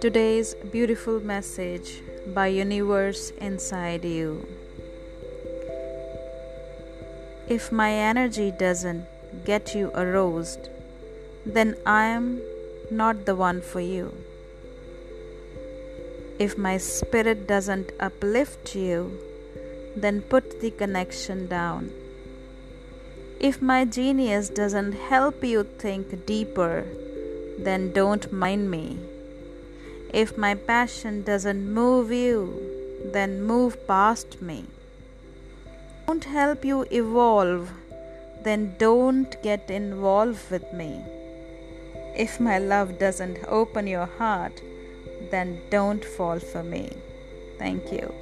Today's beautiful message by Universe Inside You. If my energy doesn't get you aroused, then I am not the one for you. If my spirit doesn't uplift you, then put the connection down. If my genius doesn't help you think deeper, then don't mind me. If my passion doesn't move you, then move past me. Don't help you evolve, then don't get involved with me. If my love doesn't open your heart, then don't fall for me. Thank you.